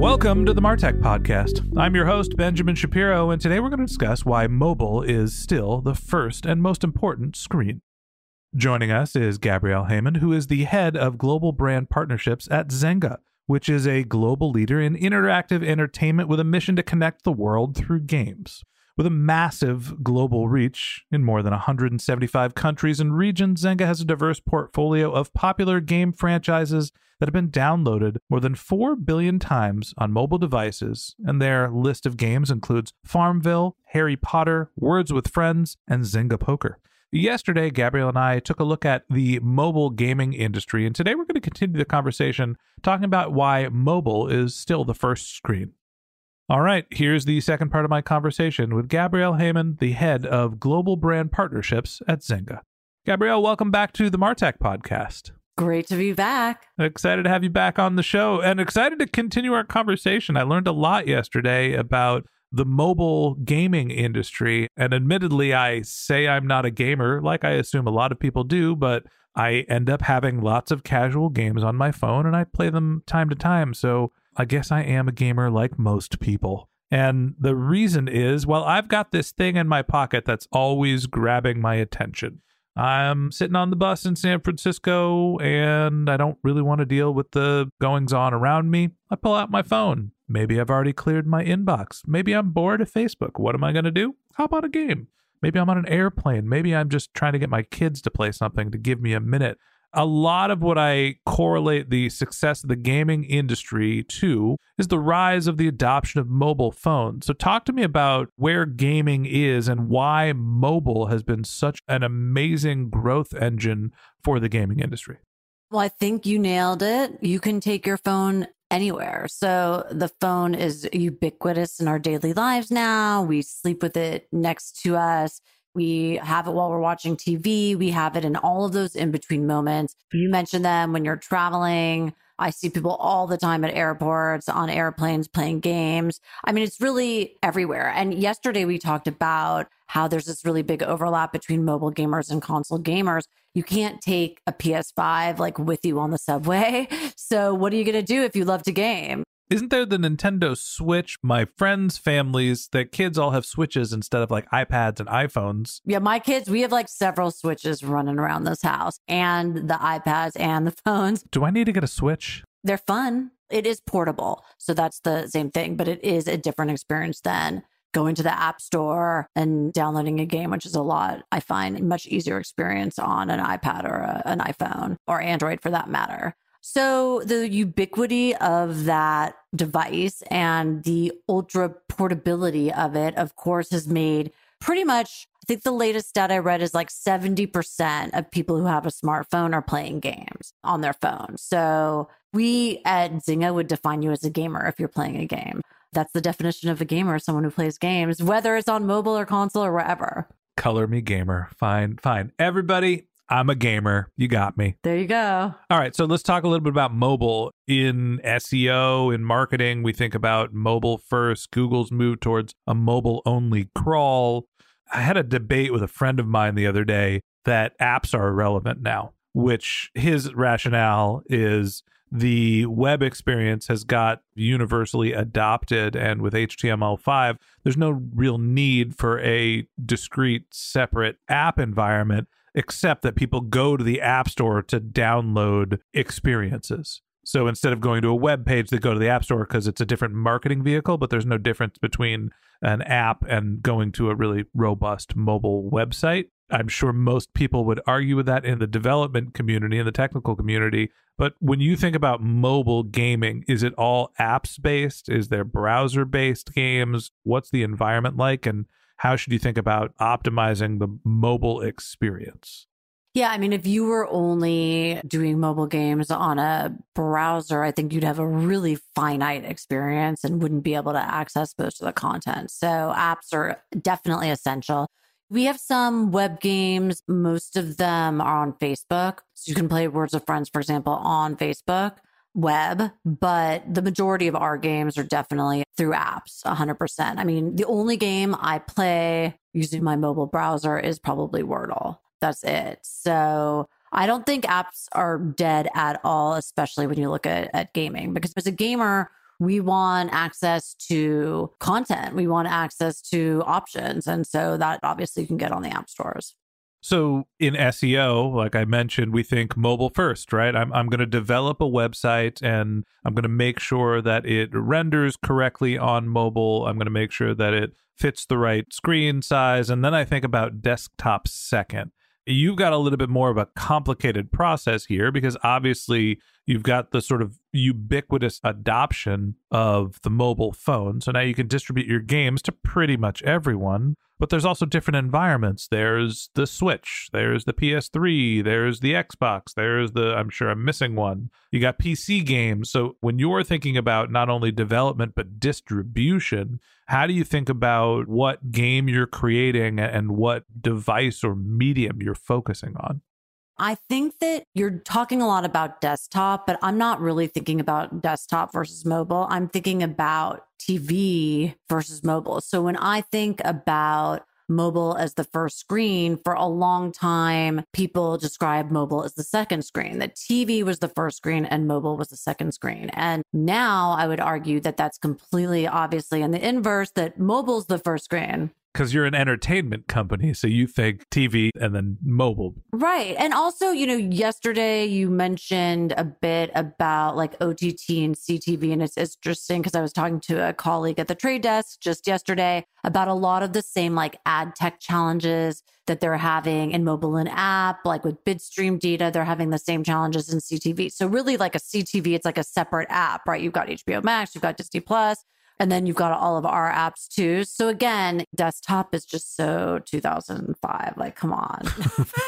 Welcome to the Martech Podcast. I'm your host, Benjamin Shapiro, and today we're going to discuss why mobile is still the first and most important screen. Joining us is Gabrielle Heyman, who is the head of global brand partnerships at Zynga, which is a global leader in interactive entertainment with a mission to connect the world through games. With a massive global reach in more than 175 countries and regions, Zynga has a diverse portfolio of popular game franchises that have been downloaded more than 4 billion times on mobile devices, and their list of games includes Farmville, Harry Potter, Words with Friends, and Zynga Poker. Yesterday, Gabrielle and I took a look at the mobile gaming industry, and today we're going to continue the conversation talking about why mobile is still the first screen. All right, here's the second part of my conversation with Gabrielle Heyman, the head of global brand partnerships at Zynga. Gabrielle, welcome back to the Martech podcast. Great to be back. Excited to have you back on the show and excited to continue our conversation. I learned a lot yesterday about the mobile gaming industry. And admittedly, I say I'm not a gamer, like I assume a lot of people do, but I end up having lots of casual games on my phone and I play them time to time. So I guess I am a gamer like most people. And the reason is, well, I've got this thing in my pocket that's always grabbing my attention. I'm sitting on the bus in San Francisco and I don't really want to deal with the goings on around me. I pull out my phone. Maybe I've already cleared my inbox. Maybe I'm bored of Facebook. What am I going to do? How about a game? Maybe I'm on an airplane. Maybe I'm just trying to get my kids to play something to give me a minute a lot of what I correlate the success of the gaming industry to is the rise of the adoption of mobile phones. So, talk to me about where gaming is and why mobile has been such an amazing growth engine for the gaming industry. Well, I think you nailed it. You can take your phone anywhere. So, the phone is ubiquitous in our daily lives now. We sleep with it next to us we have it while we're watching TV. We have it in all of those in between moments. You mentioned them when you're traveling. I see people all the time at airports, on airplanes, playing games. I mean, it's really everywhere. And yesterday we talked about how there's this really big overlap between mobile gamers and console gamers. You can't take a PS5 like with you on the subway. So, what are you going to do if you love to game? Isn't there the Nintendo Switch? My friends' families, their kids all have Switches instead of like iPads and iPhones. Yeah, my kids, we have like several Switches running around this house and the iPads and the phones. Do I need to get a Switch? They're fun. It is portable. So that's the same thing, but it is a different experience than going to the app store and downloading a game, which is a lot, I find, much easier experience on an iPad or a, an iPhone or Android for that matter. So, the ubiquity of that device and the ultra portability of it, of course, has made pretty much, I think the latest stat I read is like 70% of people who have a smartphone are playing games on their phone. So, we at Zynga would define you as a gamer if you're playing a game. That's the definition of a gamer, someone who plays games, whether it's on mobile or console or wherever. Color me gamer. Fine, fine. Everybody, I'm a gamer. You got me. There you go. All right. So let's talk a little bit about mobile. In SEO, in marketing, we think about mobile first. Google's move towards a mobile only crawl. I had a debate with a friend of mine the other day that apps are irrelevant now, which his rationale is the web experience has got universally adopted and with HTML5 there's no real need for a discrete separate app environment except that people go to the app store to download experiences so instead of going to a web page they go to the app store because it's a different marketing vehicle but there's no difference between an app and going to a really robust mobile website I'm sure most people would argue with that in the development community, in the technical community. But when you think about mobile gaming, is it all apps based? Is there browser based games? What's the environment like? And how should you think about optimizing the mobile experience? Yeah, I mean, if you were only doing mobile games on a browser, I think you'd have a really finite experience and wouldn't be able to access most of the content. So, apps are definitely essential. We have some web games. Most of them are on Facebook. So you can play Words with Friends, for example, on Facebook web, but the majority of our games are definitely through apps, 100%. I mean, the only game I play using my mobile browser is probably Wordle. That's it. So I don't think apps are dead at all, especially when you look at, at gaming, because as a gamer, we want access to content. We want access to options. And so that obviously you can get on the app stores. So in SEO, like I mentioned, we think mobile first, right? I'm, I'm going to develop a website and I'm going to make sure that it renders correctly on mobile. I'm going to make sure that it fits the right screen size. And then I think about desktop second you've got a little bit more of a complicated process here because obviously you've got the sort of ubiquitous adoption of the mobile phone. So now you can distribute your games to pretty much everyone. But there's also different environments. There's the Switch, there's the PS3, there's the Xbox, there's the, I'm sure I'm missing one. You got PC games. So when you're thinking about not only development, but distribution, how do you think about what game you're creating and what device or medium you're focusing on? I think that you're talking a lot about desktop, but I'm not really thinking about desktop versus mobile. I'm thinking about TV versus mobile. So when I think about mobile as the first screen. For a long time, people described mobile as the second screen. That TV was the first screen and mobile was the second screen. And now I would argue that that's completely obviously in the inverse, that mobile's the first screen because you're an entertainment company. So you think TV and then mobile. Right. And also, you know, yesterday you mentioned a bit about like OTT and CTV. And it's interesting because I was talking to a colleague at the trade desk just yesterday about a lot of the same like ad tech challenges that they're having in mobile and app, like with bidstream data, they're having the same challenges in CTV. So really like a CTV, it's like a separate app, right? You've got HBO Max, you've got Disney Plus, and then you've got all of our apps too. So again, desktop is just so 2005. Like, come on.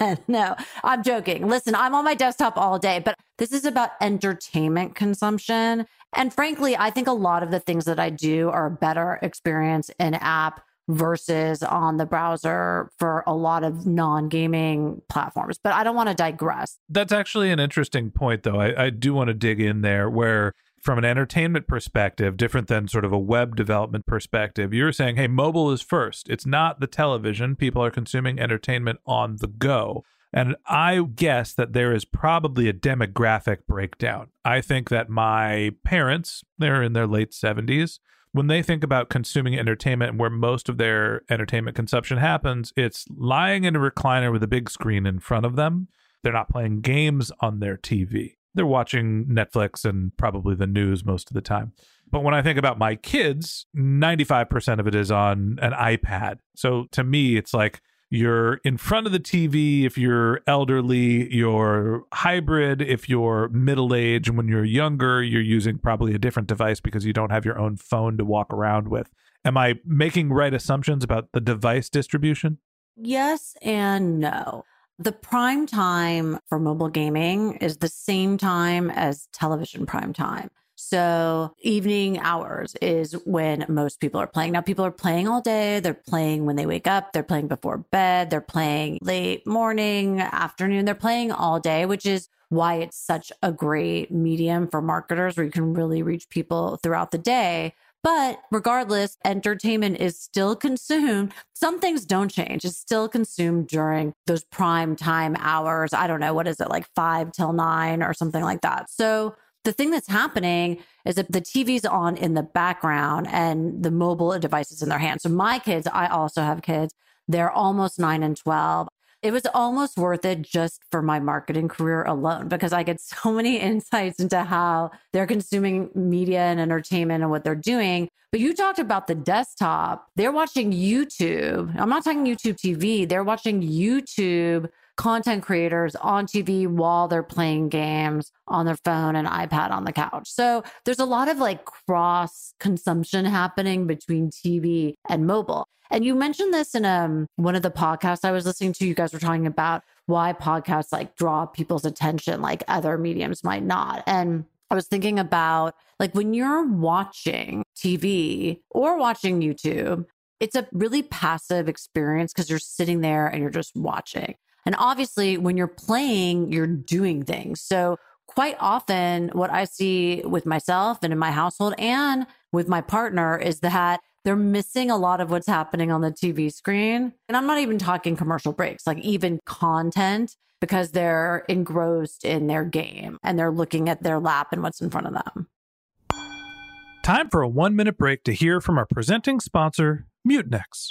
no, I'm joking. Listen, I'm on my desktop all day, but this is about entertainment consumption. And frankly, I think a lot of the things that I do are a better experience in app versus on the browser for a lot of non gaming platforms. But I don't want to digress. That's actually an interesting point, though. I, I do want to dig in there where from an entertainment perspective, different than sort of a web development perspective, you're saying, hey, mobile is first. It's not the television. People are consuming entertainment on the go. And I guess that there is probably a demographic breakdown. I think that my parents, they're in their late 70s, when they think about consuming entertainment and where most of their entertainment consumption happens, it's lying in a recliner with a big screen in front of them. They're not playing games on their TV they're watching Netflix and probably the news most of the time. But when I think about my kids, 95% of it is on an iPad. So to me, it's like you're in front of the TV if you're elderly, you're hybrid if you're middle age. And when you're younger, you're using probably a different device because you don't have your own phone to walk around with. Am I making right assumptions about the device distribution? Yes and no. The prime time for mobile gaming is the same time as television prime time. So evening hours is when most people are playing. Now people are playing all day. They're playing when they wake up. They're playing before bed. They're playing late morning, afternoon. They're playing all day, which is why it's such a great medium for marketers where you can really reach people throughout the day. But regardless, entertainment is still consumed. Some things don't change. It's still consumed during those prime time hours. I don't know, what is it, like five till nine or something like that. So the thing that's happening is that the TV's on in the background and the mobile devices in their hands. So my kids, I also have kids. They're almost nine and 12. It was almost worth it just for my marketing career alone because I get so many insights into how they're consuming media and entertainment and what they're doing. But you talked about the desktop. They're watching YouTube. I'm not talking YouTube TV. They're watching YouTube content creators on TV while they're playing games on their phone and iPad on the couch. So there's a lot of like cross consumption happening between TV and mobile. And you mentioned this in um, one of the podcasts I was listening to. You guys were talking about why podcasts like draw people's attention like other mediums might not. And I was thinking about like when you're watching TV or watching YouTube, it's a really passive experience because you're sitting there and you're just watching. And obviously, when you're playing, you're doing things. So, quite often, what I see with myself and in my household and with my partner is that they're missing a lot of what's happening on the TV screen. And I'm not even talking commercial breaks, like even content, because they're engrossed in their game and they're looking at their lap and what's in front of them. Time for a one minute break to hear from our presenting sponsor, Mutinex.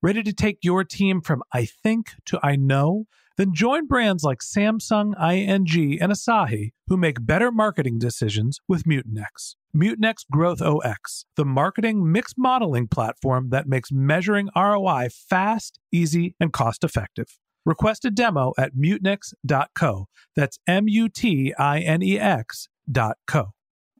Ready to take your team from I think to I know? Then join brands like Samsung, ING, and Asahi who make better marketing decisions with Mutinex. Mutinex GrowthOS, the marketing mix modeling platform that makes measuring ROI fast, easy, and cost effective. Request a demo at mutinex.co. That's M U T I N E X.co.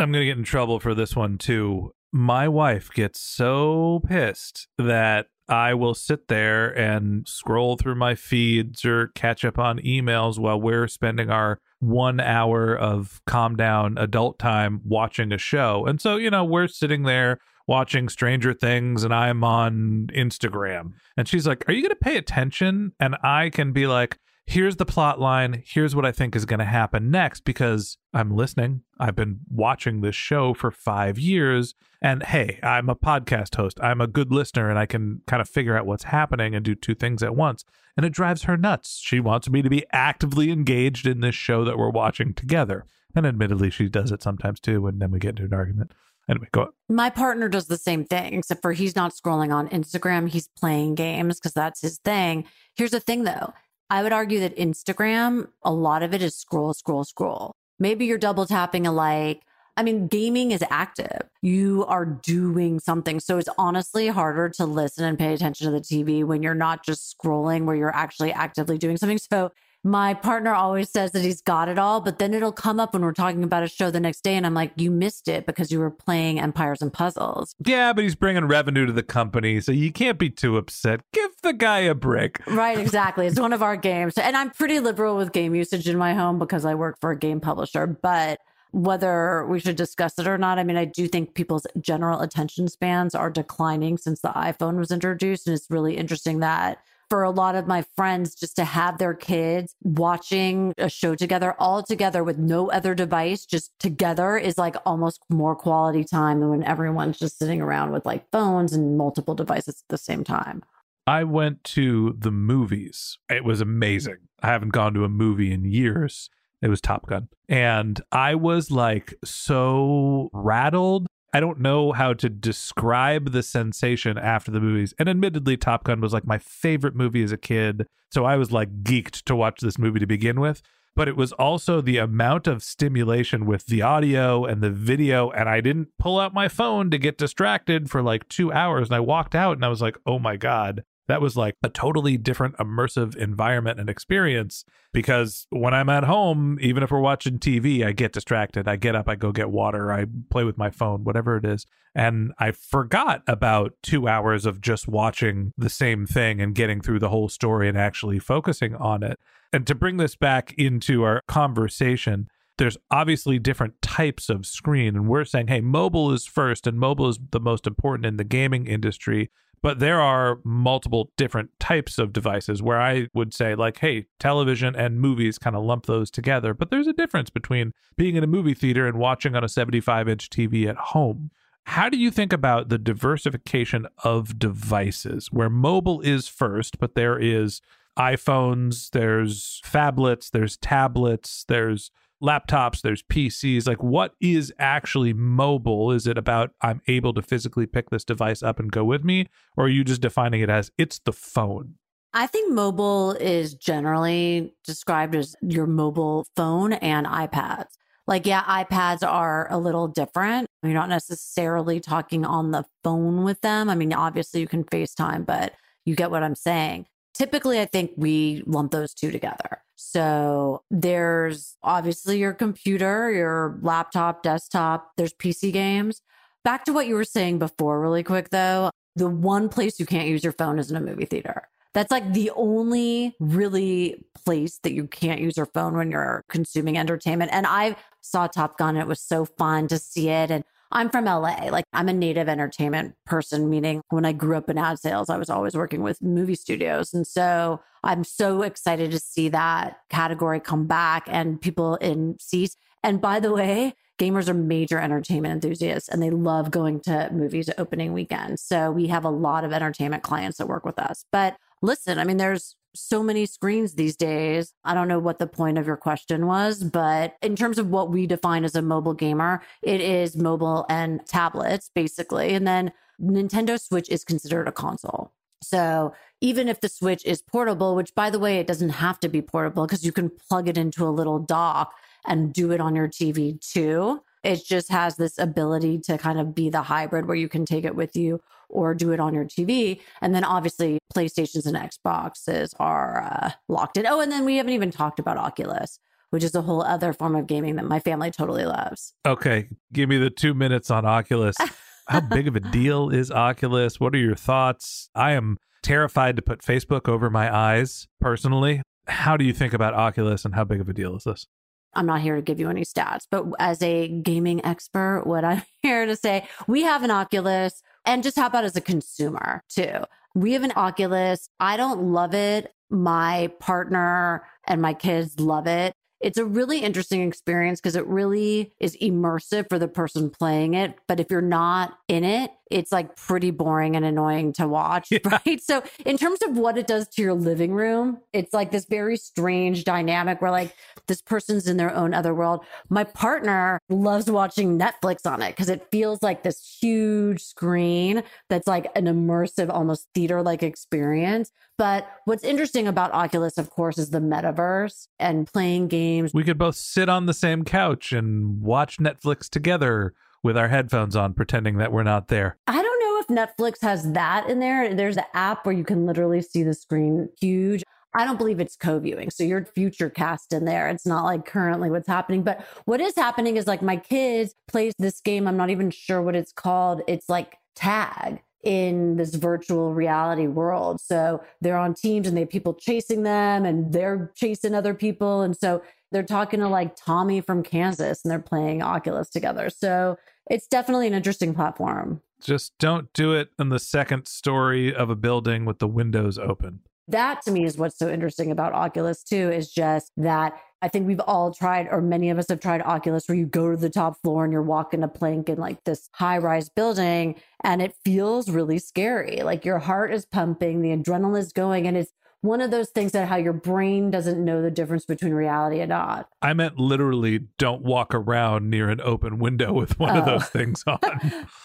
I'm going to get in trouble for this one too. My wife gets so pissed that I will sit there and scroll through my feeds or catch up on emails while we're spending our one hour of calm down adult time watching a show. And so, you know, we're sitting there watching Stranger Things and I'm on Instagram. And she's like, Are you going to pay attention? And I can be like, here's the plot line. Here's what I think is going to happen next because I'm listening. I've been watching this show for five years. And hey, I'm a podcast host. I'm a good listener and I can kind of figure out what's happening and do two things at once. And it drives her nuts. She wants me to be actively engaged in this show that we're watching together. And admittedly, she does it sometimes too. And then we get into an argument. Anyway, go on. My partner does the same thing, except for he's not scrolling on Instagram. He's playing games because that's his thing. Here's the thing though I would argue that Instagram, a lot of it is scroll, scroll, scroll. Maybe you're double tapping a like. I mean, gaming is active. You are doing something. So it's honestly harder to listen and pay attention to the TV when you're not just scrolling, where you're actually actively doing something. So my partner always says that he's got it all, but then it'll come up when we're talking about a show the next day. And I'm like, you missed it because you were playing Empires and Puzzles. Yeah, but he's bringing revenue to the company. So you can't be too upset. Give the guy a break. Right, exactly. it's one of our games. And I'm pretty liberal with game usage in my home because I work for a game publisher. But whether we should discuss it or not, I mean, I do think people's general attention spans are declining since the iPhone was introduced. And it's really interesting that for a lot of my friends just to have their kids watching a show together all together with no other device just together is like almost more quality time than when everyone's just sitting around with like phones and multiple devices at the same time I went to the movies. It was amazing. I haven't gone to a movie in years. It was Top Gun. And I was like so rattled. I don't know how to describe the sensation after the movies. And admittedly, Top Gun was like my favorite movie as a kid. So I was like geeked to watch this movie to begin with. But it was also the amount of stimulation with the audio and the video. And I didn't pull out my phone to get distracted for like two hours. And I walked out and I was like, oh my God, that was like a totally different immersive environment and experience because when I'm at home, even if we're watching TV, I get distracted. I get up, I go get water, I play with my phone, whatever it is. And I forgot about two hours of just watching the same thing and getting through the whole story and actually focusing on it. And to bring this back into our conversation, there's obviously different types of screen and we're saying hey mobile is first and mobile is the most important in the gaming industry but there are multiple different types of devices where I would say, like, hey, television and movies kind of lump those together. But there's a difference between being in a movie theater and watching on a 75 inch TV at home. How do you think about the diversification of devices where mobile is first, but there is iPhones, there's phablets, there's tablets, there's laptops, there's PCs. Like, what is actually mobile? Is it about I'm able to physically pick this device up and go with me? Or are you just defining it as it's the phone? I think mobile is generally described as your mobile phone and iPads. Like, yeah, iPads are a little different. You're not necessarily talking on the phone with them. I mean, obviously you can FaceTime, but you get what I'm saying. Typically, I think we lump those two together. So there's obviously your computer, your laptop, desktop, there's PC games. Back to what you were saying before, really quick though, the one place you can't use your phone is in a movie theater. That's like the only really place that you can't use your phone when you're consuming entertainment. And I saw Top Gun. It was so fun to see it. And I'm from LA. Like I'm a native entertainment person, meaning when I grew up in ad sales, I was always working with movie studios. And so I'm so excited to see that category come back and people in seats. And by the way, gamers are major entertainment enthusiasts and they love going to movies opening weekend. So we have a lot of entertainment clients that work with us. But listen, I mean, there's so many screens these days. I don't know what the point of your question was, but in terms of what we define as a mobile gamer, it is mobile and tablets basically. And then Nintendo Switch is considered a console. So even if the Switch is portable, which by the way, it doesn't have to be portable because you can plug it into a little dock and do it on your TV too. It just has this ability to kind of be the hybrid where you can take it with you or do it on your TV. And then obviously, PlayStations and Xboxes are uh, locked in. Oh, and then we haven't even talked about Oculus, which is a whole other form of gaming that my family totally loves. Okay. Give me the two minutes on Oculus. How big of a deal is Oculus? What are your thoughts? I am terrified to put Facebook over my eyes personally. How do you think about Oculus and how big of a deal is this? I'm not here to give you any stats, but as a gaming expert, what I'm here to say, we have an Oculus. And just how about as a consumer too? We have an Oculus. I don't love it. My partner and my kids love it. It's a really interesting experience because it really is immersive for the person playing it. But if you're not in it, it's like pretty boring and annoying to watch, yeah. right? So, in terms of what it does to your living room, it's like this very strange dynamic where like this person's in their own other world. My partner loves watching Netflix on it because it feels like this huge screen that's like an immersive, almost theater like experience. But what's interesting about Oculus, of course, is the metaverse and playing games. We could both sit on the same couch and watch Netflix together with our headphones on, pretending that we're not there. I don't know if Netflix has that in there. There's an app where you can literally see the screen huge. I don't believe it's co-viewing. So you're future cast in there. It's not like currently what's happening. But what is happening is like my kids plays this game. I'm not even sure what it's called. It's like tag in this virtual reality world. So they're on teams and they have people chasing them and they're chasing other people. And so they're talking to like Tommy from Kansas and they're playing Oculus together. So it's definitely an interesting platform. Just don't do it in the second story of a building with the windows open. That to me is what's so interesting about Oculus too, is just that I think we've all tried, or many of us have tried Oculus, where you go to the top floor and you're walking a plank in like this high rise building and it feels really scary. Like your heart is pumping, the adrenaline is going, and it's one of those things that how your brain doesn't know the difference between reality and not. I meant literally don't walk around near an open window with one oh. of those things on.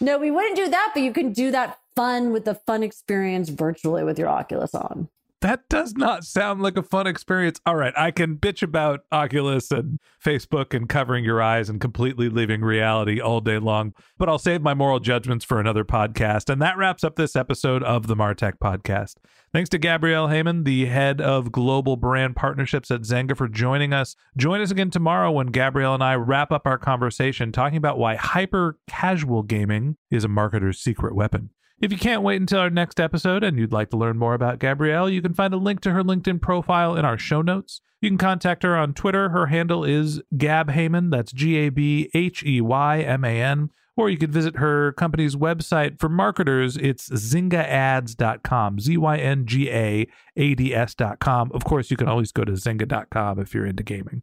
no, we wouldn't do that, but you can do that fun with the fun experience virtually with your Oculus on that does not sound like a fun experience. All right, I can bitch about Oculus and Facebook and covering your eyes and completely leaving reality all day long, but I'll save my moral judgments for another podcast. And that wraps up this episode of the Martech podcast. Thanks to Gabrielle Heyman, the head of global brand partnerships at Zynga, for joining us. Join us again tomorrow when Gabrielle and I wrap up our conversation talking about why hyper casual gaming is a marketer's secret weapon. If you can't wait until our next episode and you'd like to learn more about Gabrielle, you can find a link to her LinkedIn profile in our show notes. You can contact her on Twitter. Her handle is Gab Heyman. That's G A B H E Y M A N. Or you could visit her company's website for marketers. It's zyngaAds.com, Z Y N G A A D S.com. Of course, you can always go to zynga.com if you're into gaming.